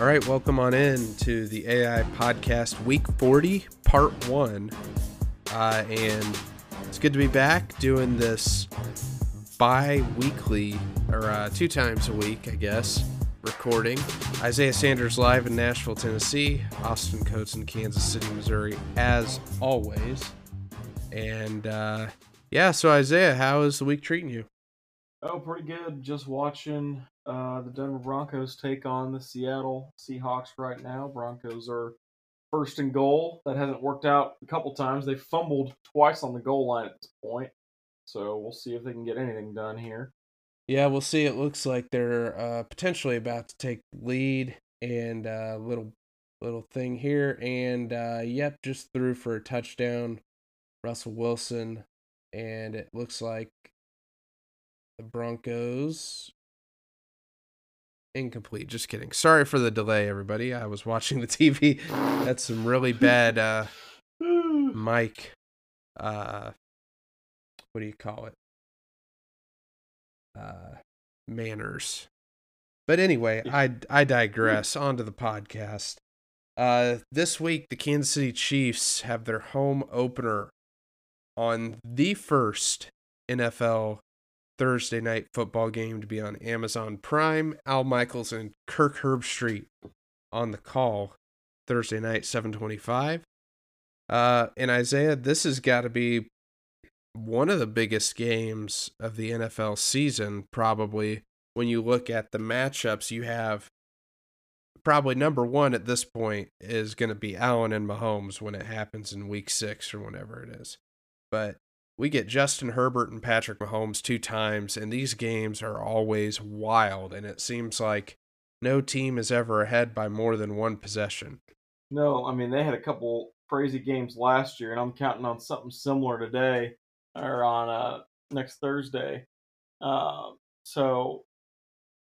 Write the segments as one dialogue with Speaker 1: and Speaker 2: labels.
Speaker 1: All right, welcome on in to the AI podcast, week 40, part one. Uh, and it's good to be back doing this bi weekly, or uh, two times a week, I guess, recording. Isaiah Sanders live in Nashville, Tennessee, Austin Coates in Kansas City, Missouri, as always. And uh, yeah, so Isaiah, how is the week treating you?
Speaker 2: Oh, pretty good. Just watching uh, the Denver Broncos take on the Seattle Seahawks right now. Broncos are first and goal. That hasn't worked out a couple times. They fumbled twice on the goal line at this point. So we'll see if they can get anything done here.
Speaker 1: Yeah, we'll see. It looks like they're uh, potentially about to take lead and a uh, little little thing here. And uh, yep, just threw for a touchdown. Russell Wilson. And it looks like the Broncos incomplete. Just kidding. Sorry for the delay, everybody. I was watching the TV. That's some really bad uh mic uh what do you call it? Uh manners. But anyway, I I digress. On to the podcast. Uh this week the Kansas City Chiefs have their home opener on the first NFL Thursday night football game to be on Amazon Prime. Al Michaels and Kirk Herbstreit on the call Thursday night, 725. Uh, and Isaiah, this has got to be one of the biggest games of the NFL season, probably when you look at the matchups you have. Probably number one at this point is going to be Allen and Mahomes when it happens in week six or whenever it is. But we get Justin Herbert and Patrick Mahomes two times, and these games are always wild. And it seems like no team is ever ahead by more than one possession.
Speaker 2: No, I mean, they had a couple crazy games last year, and I'm counting on something similar today or on uh, next Thursday. Uh, so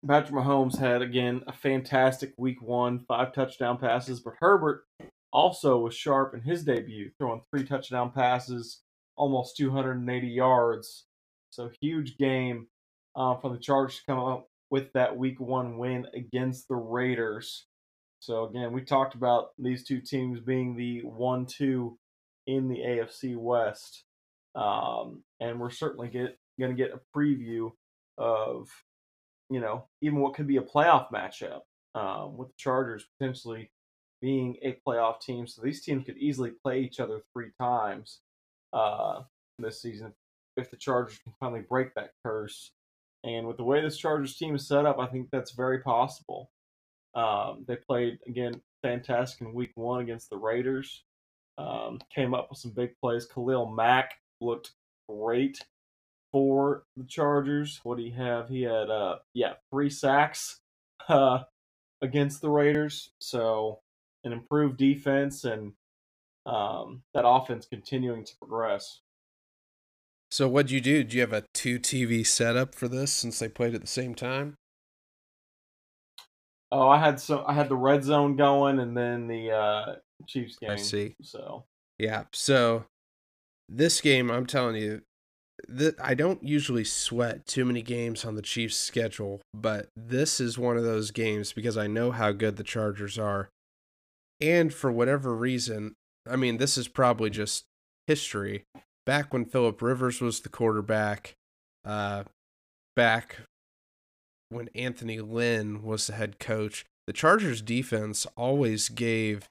Speaker 2: Patrick Mahomes had, again, a fantastic week one, five touchdown passes, but Herbert also was sharp in his debut, throwing three touchdown passes almost 280 yards. So huge game uh, for the Chargers to come up with that Week One win against the Raiders. So again, we talked about these two teams being the one-two in the AFC West, um, and we're certainly get going to get a preview of you know even what could be a playoff matchup um, with the Chargers potentially being a playoff team. So these teams could easily play each other three times uh, this season if the Chargers can finally break that curse. And with the way this Chargers team is set up, I think that's very possible. Um, they played again fantastic in Week One against the Raiders. Um, came up with some big plays. Khalil Mack looked great for the Chargers. What do you have? He had uh yeah three sacks uh, against the Raiders. So an improved defense and um, that offense continuing to progress.
Speaker 1: So what'd you do? Do you have a two TV setup for this since they played at the same time?
Speaker 2: Oh, I had so I had the red zone going and then the uh Chiefs game. I
Speaker 1: see.
Speaker 2: So
Speaker 1: yeah, so this game, I'm telling you, that I don't usually sweat too many games on the Chiefs' schedule, but this is one of those games because I know how good the Chargers are, and for whatever reason, I mean, this is probably just history. Back when Philip Rivers was the quarterback, uh, back when Anthony Lynn was the head coach, the Chargers defense always gave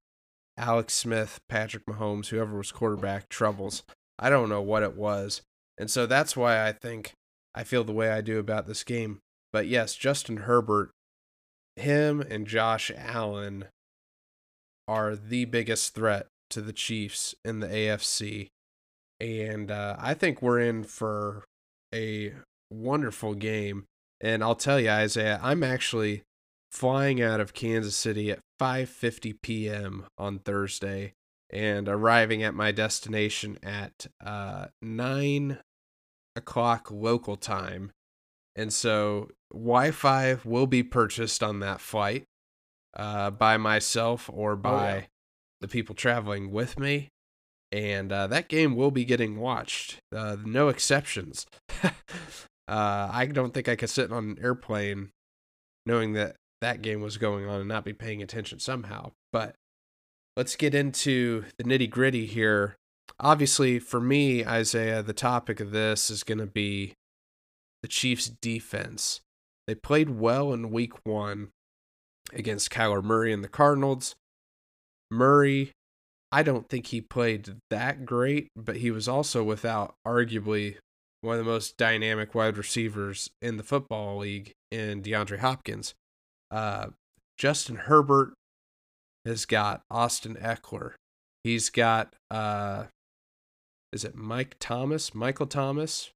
Speaker 1: Alex Smith, Patrick Mahomes, whoever was quarterback, troubles. I don't know what it was. And so that's why I think I feel the way I do about this game. But yes, Justin Herbert, him and Josh Allen are the biggest threat to the Chiefs in the AFC. And uh, I think we're in for a wonderful game. And I'll tell you, Isaiah, I'm actually flying out of Kansas City at 5:50 p.m. on Thursday and arriving at my destination at uh, nine o'clock local time. And so Wi-Fi will be purchased on that flight uh, by myself or by oh, yeah the people traveling with me. And uh, that game will be getting watched. Uh, no exceptions. uh, I don't think I could sit on an airplane knowing that that game was going on and not be paying attention somehow. But let's get into the nitty gritty here. Obviously, for me, Isaiah, the topic of this is going to be the Chiefs' defense. They played well in week one against Kyler Murray and the Cardinals. Murray, I don't think he played that great, but he was also without arguably one of the most dynamic wide receivers in the football league in DeAndre Hopkins. Uh, Justin Herbert has got Austin Ekeler. He's got uh, is it Mike Thomas? Michael Thomas?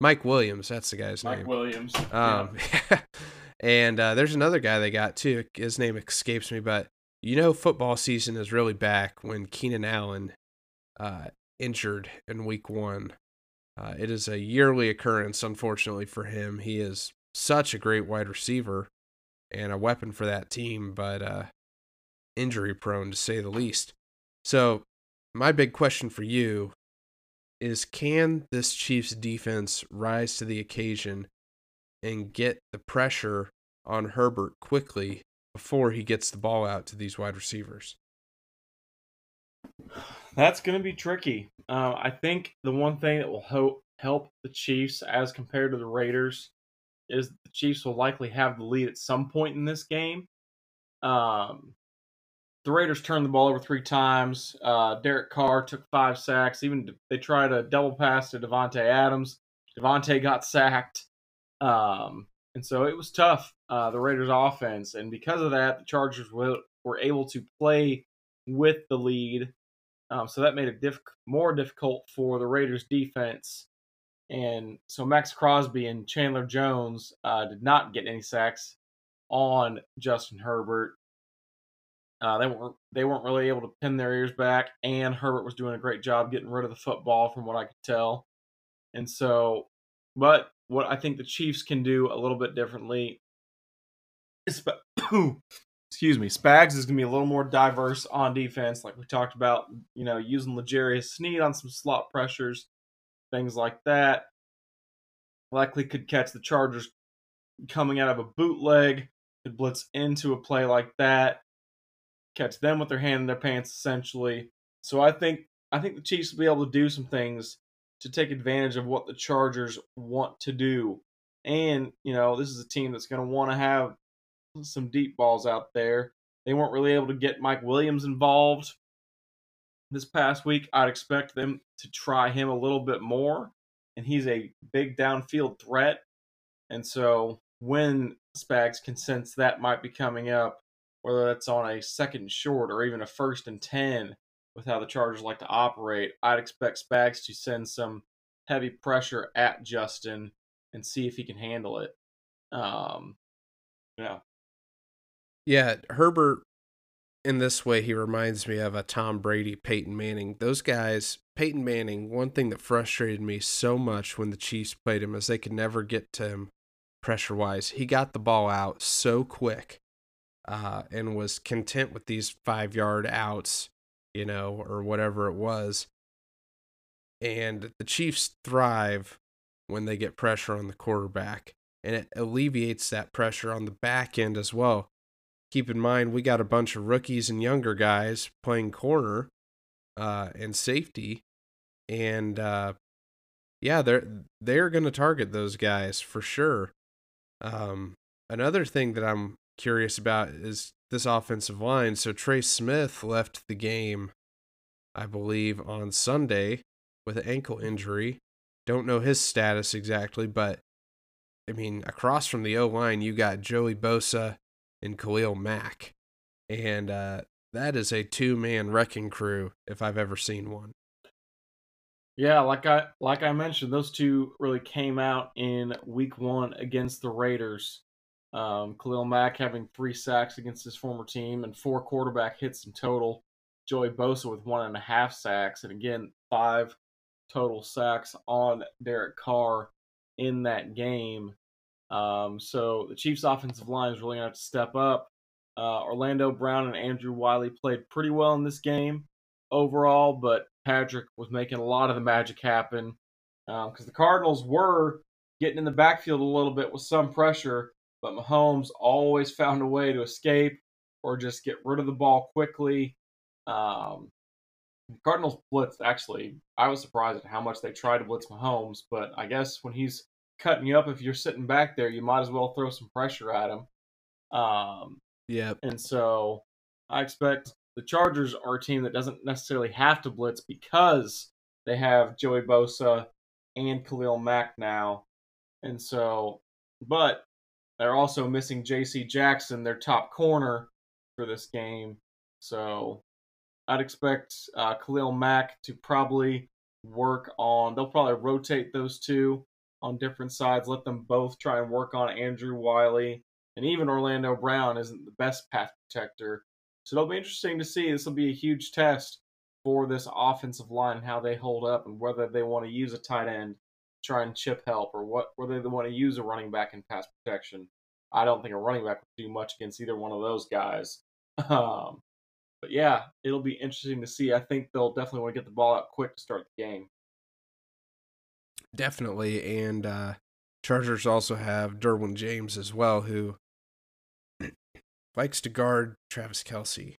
Speaker 1: Mike Williams, that's the guy's
Speaker 2: Mike
Speaker 1: name.
Speaker 2: Mike Williams.
Speaker 1: Um, and uh, there's another guy they got too. His name escapes me, but you know, football season is really back when Keenan Allen uh, injured in week one. Uh, it is a yearly occurrence, unfortunately for him. He is such a great wide receiver and a weapon for that team, but uh, injury prone to say the least. So, my big question for you is can this Chiefs defense rise to the occasion and get the pressure on Herbert quickly before he gets the ball out to these wide receivers?
Speaker 2: That's going to be tricky. Uh, I think the one thing that will ho- help the Chiefs as compared to the Raiders is the Chiefs will likely have the lead at some point in this game. Um, the Raiders turned the ball over three times. Uh, Derek Carr took five sacks. Even they tried a double pass to Davante Adams. Davante got sacked. Um, and so it was tough, uh, the Raiders' offense. And because of that, the Chargers were, able to play with the lead. Um, so that made it diff- more difficult for the Raiders' defense. And so Maxx Crosby and Chandler Jones uh, did not get any sacks on Justin Herbert. Uh, they weren't they weren't really able to pin their ears back, and Herbert was doing a great job getting rid of the football, from what I could tell. And so, but what I think the Chiefs can do a little bit differently. Excuse me, Spags is going to be a little more diverse on defense, like we talked about. You know, using L'Jarius Sneed on some slot pressures, things like that. Likely could catch the Chargers coming out of a bootleg, could blitz into a play like that catch them with their hand in their pants essentially. So I think I think the Chiefs will be able to do some things to take advantage of what the Chargers want to do. And, you know, this is a team that's going to want to have some deep balls out there. They weren't really able to get Mike Williams involved this past week. I'd expect them to try him a little bit more. And he's a big downfield threat. And so when Spags can sense that might be coming up, whether that's on a second short or even a first and 10 with how the Chargers like to operate, I'd expect Spags to send some heavy pressure at Justin and see if he can handle it. Um. Yeah,
Speaker 1: Herbert in this way he reminds me of a Tom Brady, Peyton Manning. Those guys, Peyton Manning, one thing that frustrated me so much when the Chiefs played him is they could never get to him pressure wise. He got the ball out so quick uh, and was content with these five yard outs, you know, or whatever it was. And the Chiefs thrive when they get pressure on the quarterback, and it alleviates that pressure on the back end as well. Keep in mind, we got a bunch of rookies and younger guys playing corner uh, and safety, and uh, yeah, they're they're going to target those guys for sure. Um, another thing that I'm curious about is this offensive line. So Trey Smith left the game, I believe, on Sunday with an ankle injury. Don't know his status exactly, but I mean, across from the O line, you got Joey Bosa and Khalil Mack. And uh, that is a two man wrecking crew if I've ever seen one.
Speaker 2: Yeah, like I like I mentioned, those two really came out in week one against the Raiders. Um, Khalil Mack having three sacks against his former team and four quarterback hits in total. Joey Bosa with one and a half sacks, and again, five total sacks on Derek Carr in that game. Um, so the Chiefs' offensive line is really going to have to step up. Uh, Orlando Brown and Andrew Wylie played pretty well in this game overall, but Patrick was making a lot of the magic happen because um, the Cardinals were getting in the backfield a little bit with some pressure but Mahomes always found a way to escape or just get rid of the ball quickly. Um, Cardinals blitzed. Actually, I was surprised at how much they tried to blitz Mahomes, but I guess when he's cutting you up, if you're sitting back there, you might as well throw some pressure at him. Um,
Speaker 1: Yep.
Speaker 2: and so I expect the Chargers are a team that doesn't necessarily have to blitz because they have Joey Bosa and Khalil Mack now. And so, but they're also missing JC Jackson, their top corner, for this game. So I'd expect uh, Khalil Mack to probably work on, they'll probably rotate those two on different sides, let them both try and work on Andrew Wylie and even Orlando Brown isn't the best pass protector. So it'll be interesting to see. This will be a huge test for this offensive line how they hold up and whether they want to use a tight end, try and chip help, or what whether they want to use a running back in pass protection. I don't think a running back would do much against either one of those guys. Um, but yeah, it'll be interesting to see. I think they'll definitely want to get the ball out quick to start the game.
Speaker 1: Definitely. And uh, Chargers also have Derwin James as well, who likes to guard Travis Kelce.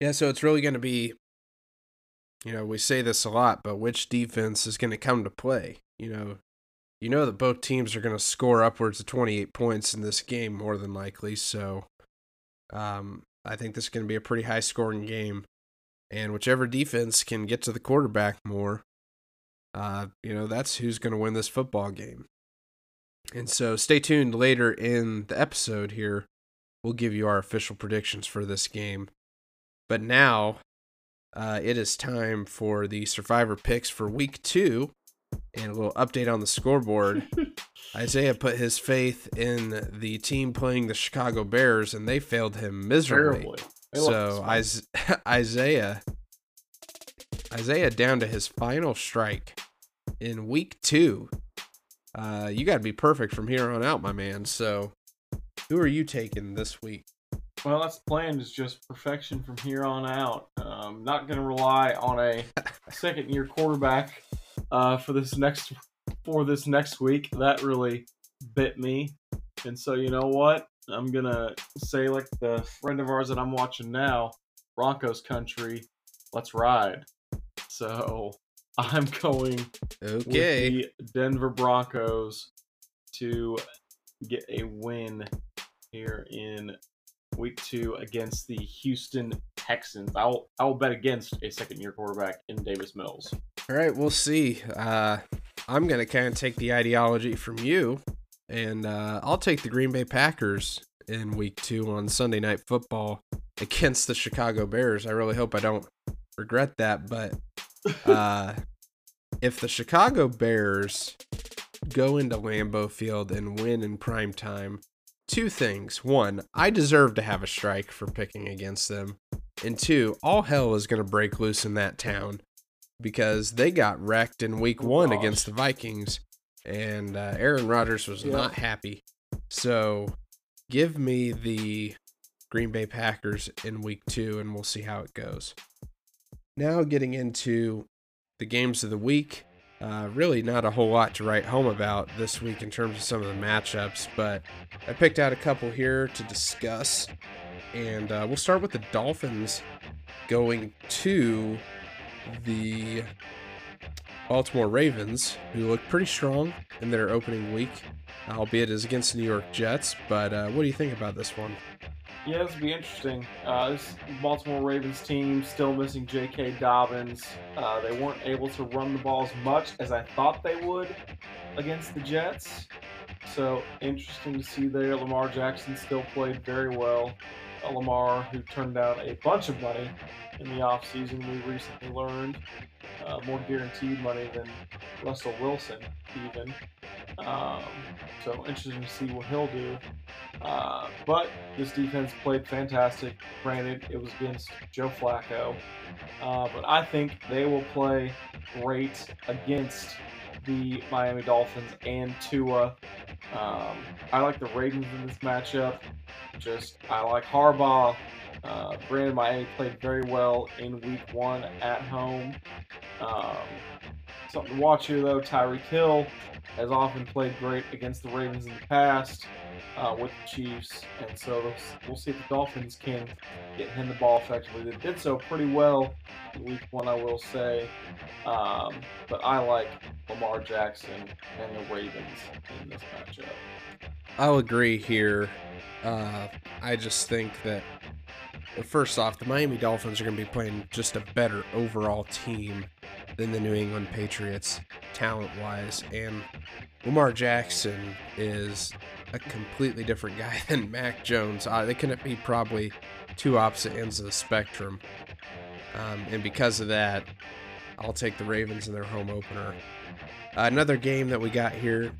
Speaker 1: Yeah, so it's really going to be, you know, we say this a lot, but which defense is going to come to play? You know, you know that both teams are going to score upwards of 28 points in this game more than likely. So, um, I think this is going to be a pretty high scoring game. And whichever defense can get to the quarterback more, uh, you know, that's who's going to win this football game. And so stay tuned later in the episode here. We'll give you our official predictions for this game. But now uh, it is time for the survivor picks for week two and a little update on the scoreboard. Isaiah put his faith in the team playing the Chicago Bears, and they failed him miserably.
Speaker 2: Terribly. They lost
Speaker 1: So
Speaker 2: this one.
Speaker 1: Is- Isaiah, Isaiah down to his final strike in week two. Uh, you got to be perfect from here on out, my man. So, who are you taking this week?
Speaker 2: Well, that's the plan is just perfection from here on out. Um, not going to rely on a second year quarterback uh, for this next for this next week. That really bit me. And so you know what? I'm gonna say like the friend of ours that I'm watching now, Broncos country. Let's ride. So I'm going
Speaker 1: Okay.
Speaker 2: with the Denver Broncos to get a win here in week two against the Houston Texans. I'll I'll bet against a second year quarterback in Davis Mills.
Speaker 1: All right, we'll see. Uh, I'm going to kind of take the ideology from you, and uh, I'll take the Green Bay Packers in week two on Sunday Night Football against the Chicago Bears. I really hope I don't regret that, but uh, if the Chicago Bears go into Lambeau Field and win in prime time, two things. One, I deserve to have a strike for picking against them. And two, all hell is going to break loose in that town because they got wrecked in week one
Speaker 2: gosh.
Speaker 1: against the Vikings, and uh, Aaron Rodgers was
Speaker 2: Yeah.
Speaker 1: not happy. So give me the Green Bay Packers in week two, and we'll see how it goes. Now, getting into the games of the week. Uh, really, not a whole lot to write home about this week in terms of some of the matchups, but I picked out a couple here to discuss. And uh, we'll start with the Dolphins going to the Baltimore Ravens, who look pretty strong in their opening week, albeit as against the New York Jets. But uh, what do you think about this one?
Speaker 2: Yeah, this will be interesting. Uh, this Baltimore Ravens team still missing J.K. Dobbins. Uh, they weren't able to run the ball as much as I thought they would against the Jets. So interesting to see there. Lamar Jackson still played very well. Uh, Lamar, who turned down a bunch of money in the offseason, we recently learned. Uh, more guaranteed money than Russell Wilson, even. Um, so interesting to see what he'll do. Uh, but this defense played fantastic. Granted, it was against Joe Flacco. Uh, but I think they will play great against the Miami Dolphins and Tua. Um, I like the Ravens in this matchup. Just, I like Harbaugh. Uh, Brandon Miami played very well in week one at home. Um, something to watch here, though. Tyreek Hill has often played great against the Ravens in the past uh, with the Chiefs, and so we'll see if the Dolphins can get him the ball effectively. They did so pretty well in Week One, I will say, um, but I like Lamar Jackson and the Ravens in this matchup.
Speaker 1: I'll agree here. Uh, I just think that first off, the Miami Dolphins are going to be playing just a better overall team than the New England Patriots, talent wise. And Lamar Jackson is a completely different guy than Mac Jones. Uh, they couldn't be probably two opposite ends of the spectrum. Um, and because of that, I'll take the Ravens in their home opener. Uh, another game that we got here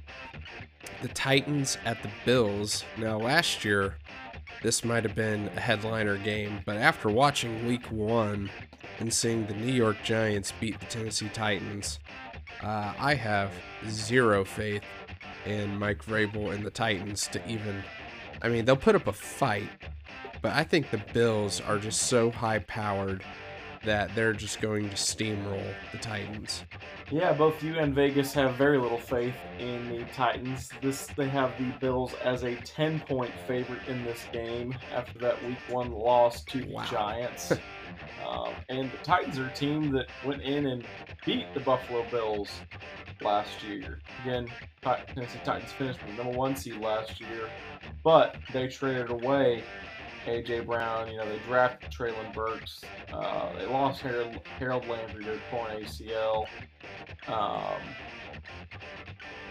Speaker 1: the Titans at the Bills. Now, last year, this might have been a headliner game, but after watching week one and seeing the New York Giants beat the Tennessee Titans, uh, I have zero faith in Mike Vrabel and the Titans to even. I mean, they'll put up a fight, but I think the Bills are just so high powered that they're just going to steamroll the Titans.
Speaker 2: Yeah, both you and Vegas have very little faith in the Titans. This they have the Bills as a 10-point favorite in this game after that Week One loss to wow. the Giants. um, and the Titans are a team that went in and beat the Buffalo Bills last year. Again, Tennessee Titans finished the number one seed last year, but they traded away AJ Brown. You know, they drafted Treylon Burks. Uh, they lost Harold, Harold Landry to torn ACL. Um,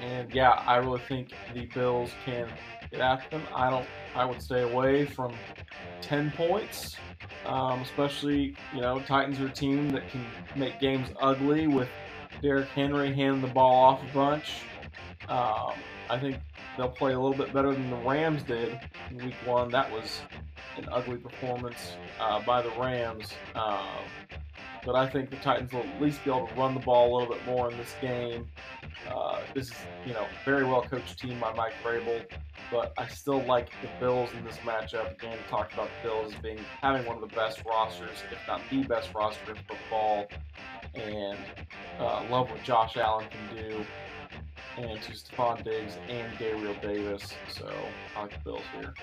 Speaker 2: and yeah, I really think the Bills can get after them. I don't. I would stay away from ten points, um, especially you know Titans are a team that can make games ugly with Derrick Henry handing the ball off a bunch. Um, I think they'll play a little bit better than the Rams did in Week One. That was an ugly performance uh, by the Rams. Um, but I think the Titans will at least be able to run the ball a little bit more in this game. Uh, this is, you know, very well coached team by Mike Vrabel, but I still like the Bills in this matchup. Again, talked about the Bills being having one of the best rosters, if not the best roster in football, and uh, love what Josh Allen can do, and to Stefon Diggs and Gabriel Davis. So I like the Bills here.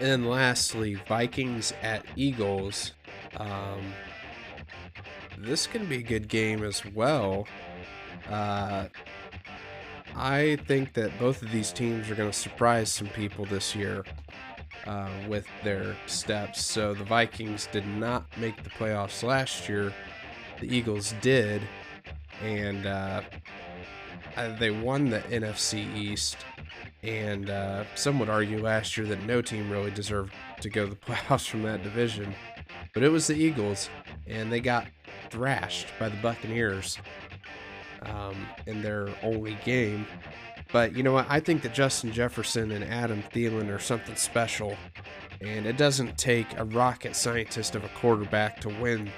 Speaker 1: And then lastly, Vikings at Eagles. Um, this can be a good game as well. Uh, I think that both of these teams are going to surprise some people this year uh, with their steps. So the Vikings did not make the playoffs last year. The Eagles did, and uh, uh they won the NFC East. And uh, some would argue last year that no team really deserved to go to the playoffs from that division. But it was the Eagles, and they got thrashed by the Buccaneers um, in their only game. But you know what? I think that Justin Jefferson and Adam Thielen are something special. And it doesn't take a rocket scientist of a quarterback to win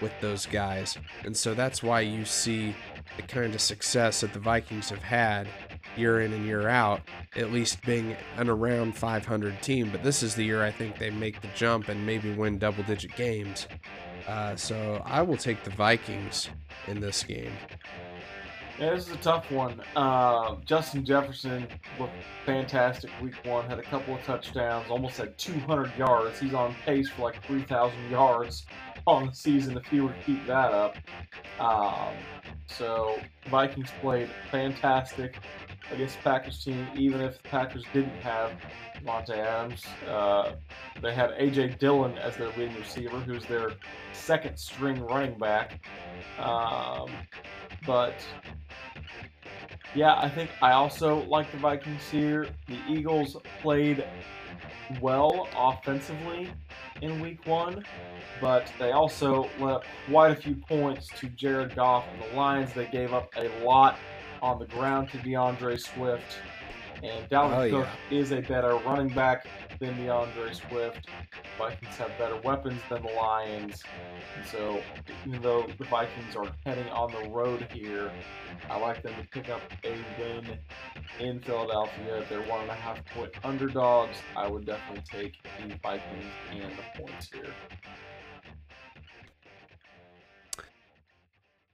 Speaker 1: with those guys. And so that's why you see the kind of success that the Vikings have had year in and year out, at least being an around 500 team. But this is the year I think they make the jump and maybe win double digit games. Uh, so I will take the Vikings in this game.
Speaker 2: Yeah, this is a tough one. Uh, Justin Jefferson looked fantastic week one, had a couple of touchdowns, almost had 200 yards. He's on pace for like 3,000 yards on the season if he were to keep that up. Um, so Vikings played fantastic against the Packers team, even if the Packers didn't have Monte Adams. Uh, they had A.J. Dillon as their leading receiver, who's their second string running back. Um, but yeah, I think I also like the Vikings here. The Eagles played well offensively in week one, but they also let up quite a few points to Jared Goff and the Lions. They gave up a lot on the ground to D'Andre Swift. And Dalvin oh, Cook yeah. is a better running back than D'Andre Swift. Vikings have better weapons than the Lions. And so, even though the Vikings are heading on the road here, I like them to pick up a win in Philadelphia. If they're one and a half point underdogs, I would definitely take the Vikings and the points here.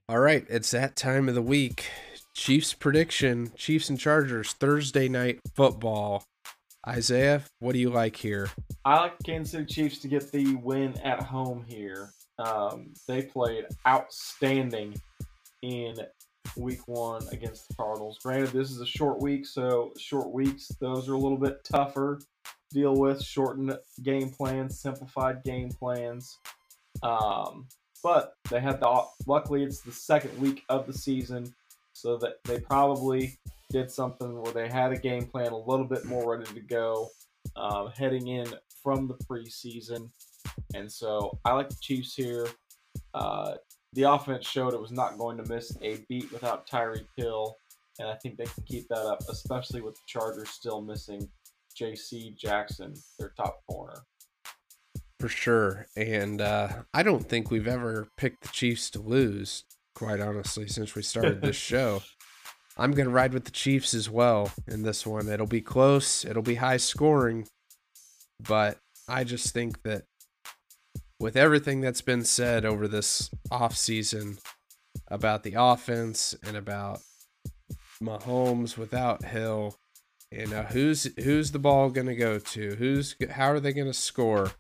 Speaker 1: All right, it's that time of the week. Chiefs prediction Chiefs and Chargers Thursday night football. Isaiah, what do you like here?
Speaker 2: I like Kansas City Chiefs to get the win at home here. Um, they played outstanding in week one against the Cardinals. Granted, this is a short week, so short weeks, those are a little bit tougher to deal with. Shortened game plans, simplified game plans. Um, but they had the, luckily, it's the second week of the season, so that they probably did something where they had a game plan a little bit more ready to go um, heading in from the preseason. And so I like the Chiefs here. Uh, the offense showed it was not going to miss a beat without Tyreek Hill, and I think they can keep that up, especially with the Chargers still missing J.C. Jackson, their top corner.
Speaker 1: For sure, and uh, I don't think we've ever picked the Chiefs to lose, quite honestly, since we started this show. I'm going to ride with the Chiefs as well in this one. It'll be close, it'll be high scoring, but I just think that with everything that's been said over this offseason about the offense and about Mahomes without Hill, you know, who's who's the ball going to go to? Who's how are they going to score?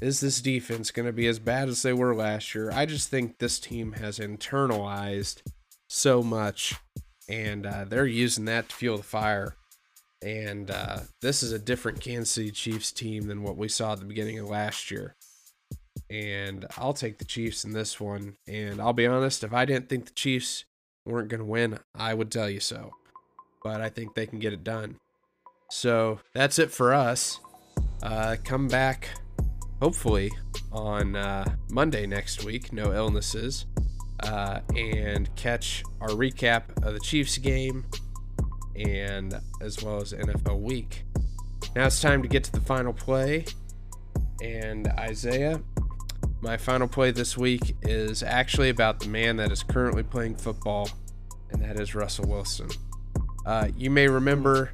Speaker 1: Is this defense going to be as bad as they were last year? I just think this team has internalized so much and uh, they're using that to fuel the fire. And uh, this is a different Kansas City Chiefs team than what we saw at the beginning of last year and I'll take the Chiefs in this one. And I'll be honest, if I didn't think the Chiefs weren't going to win, I would tell you so. But I think they can get it done. So that's it for us. Uh, come back, hopefully, on uh, Monday next week, no illnesses, uh, and catch our recap of the Chiefs game and as well as NFL week. Now it's time to get to the final play. And Isaiah, my final play this week is actually about the man that is currently playing football, and that is Russell Wilson. Uh, you may remember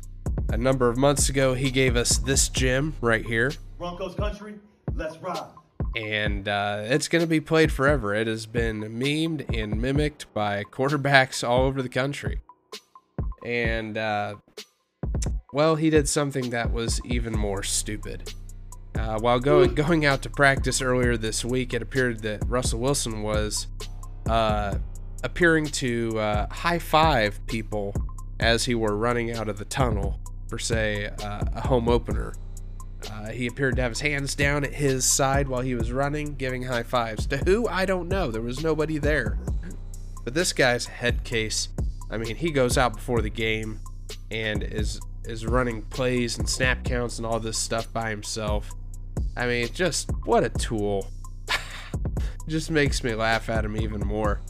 Speaker 1: a number of months ago, he gave us this gem right here.
Speaker 3: Broncos country, let's ride.
Speaker 1: And uh, it's going to be played forever. It has been memed and mimicked by quarterbacks all over the country. And, uh, well, he did something that was even more stupid. Uh, while going going out to practice earlier this week, it appeared that Russell Wilson was uh, appearing to uh, high five people as he were running out of the tunnel for, say, uh, a home opener. Uh, he appeared to have his hands down at his side while he was running, giving high fives. To who? I don't know. There was nobody there. But this guy's head case, I mean, he goes out before the game and is is running plays and snap counts and all this stuff by himself. I mean, just what a tool. just makes me laugh at him even more.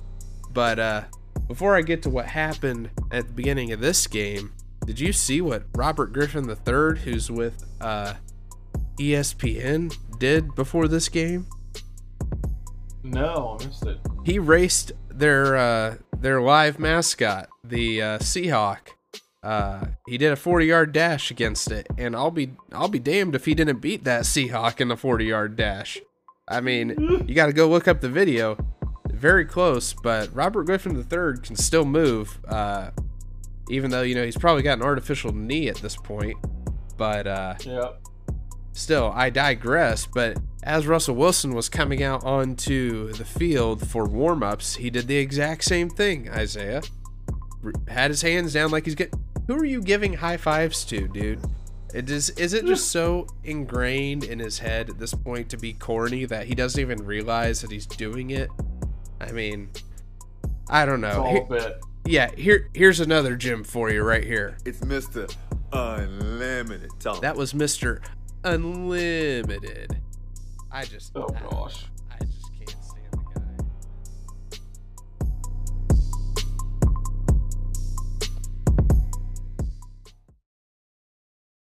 Speaker 1: But uh, before I get to what happened at the beginning of this game, did you see what Robert Griffin III, who's with uh, ESPN, did before this game?
Speaker 2: No, I missed it.
Speaker 1: He raced their uh, their live mascot, the uh, Seahawk, uh, he did a 40 yard dash against it, and I'll be I'll be damned if he didn't beat that Seahawk in the 40 yard dash. I mean, you got to go look up the video. Very close, but Robert Griffin III can still move, uh, even though you know he's probably got an artificial knee at this point. But uh,
Speaker 2: yeah.
Speaker 1: Still, I digress. But as Russell Wilson was coming out onto the field for warm ups, he did the exact same thing. Isaiah had his hands down like he's getting who are you giving high fives to, dude? It is is it just so ingrained in his head at this point to be corny that he doesn't even realize that he's doing it? I mean, I don't know.
Speaker 2: Here, bit.
Speaker 1: Yeah, here here's another gym for you right here.
Speaker 3: It's Mr. Unlimited Tom.
Speaker 1: That was Mr. Unlimited. I just
Speaker 2: Oh gosh.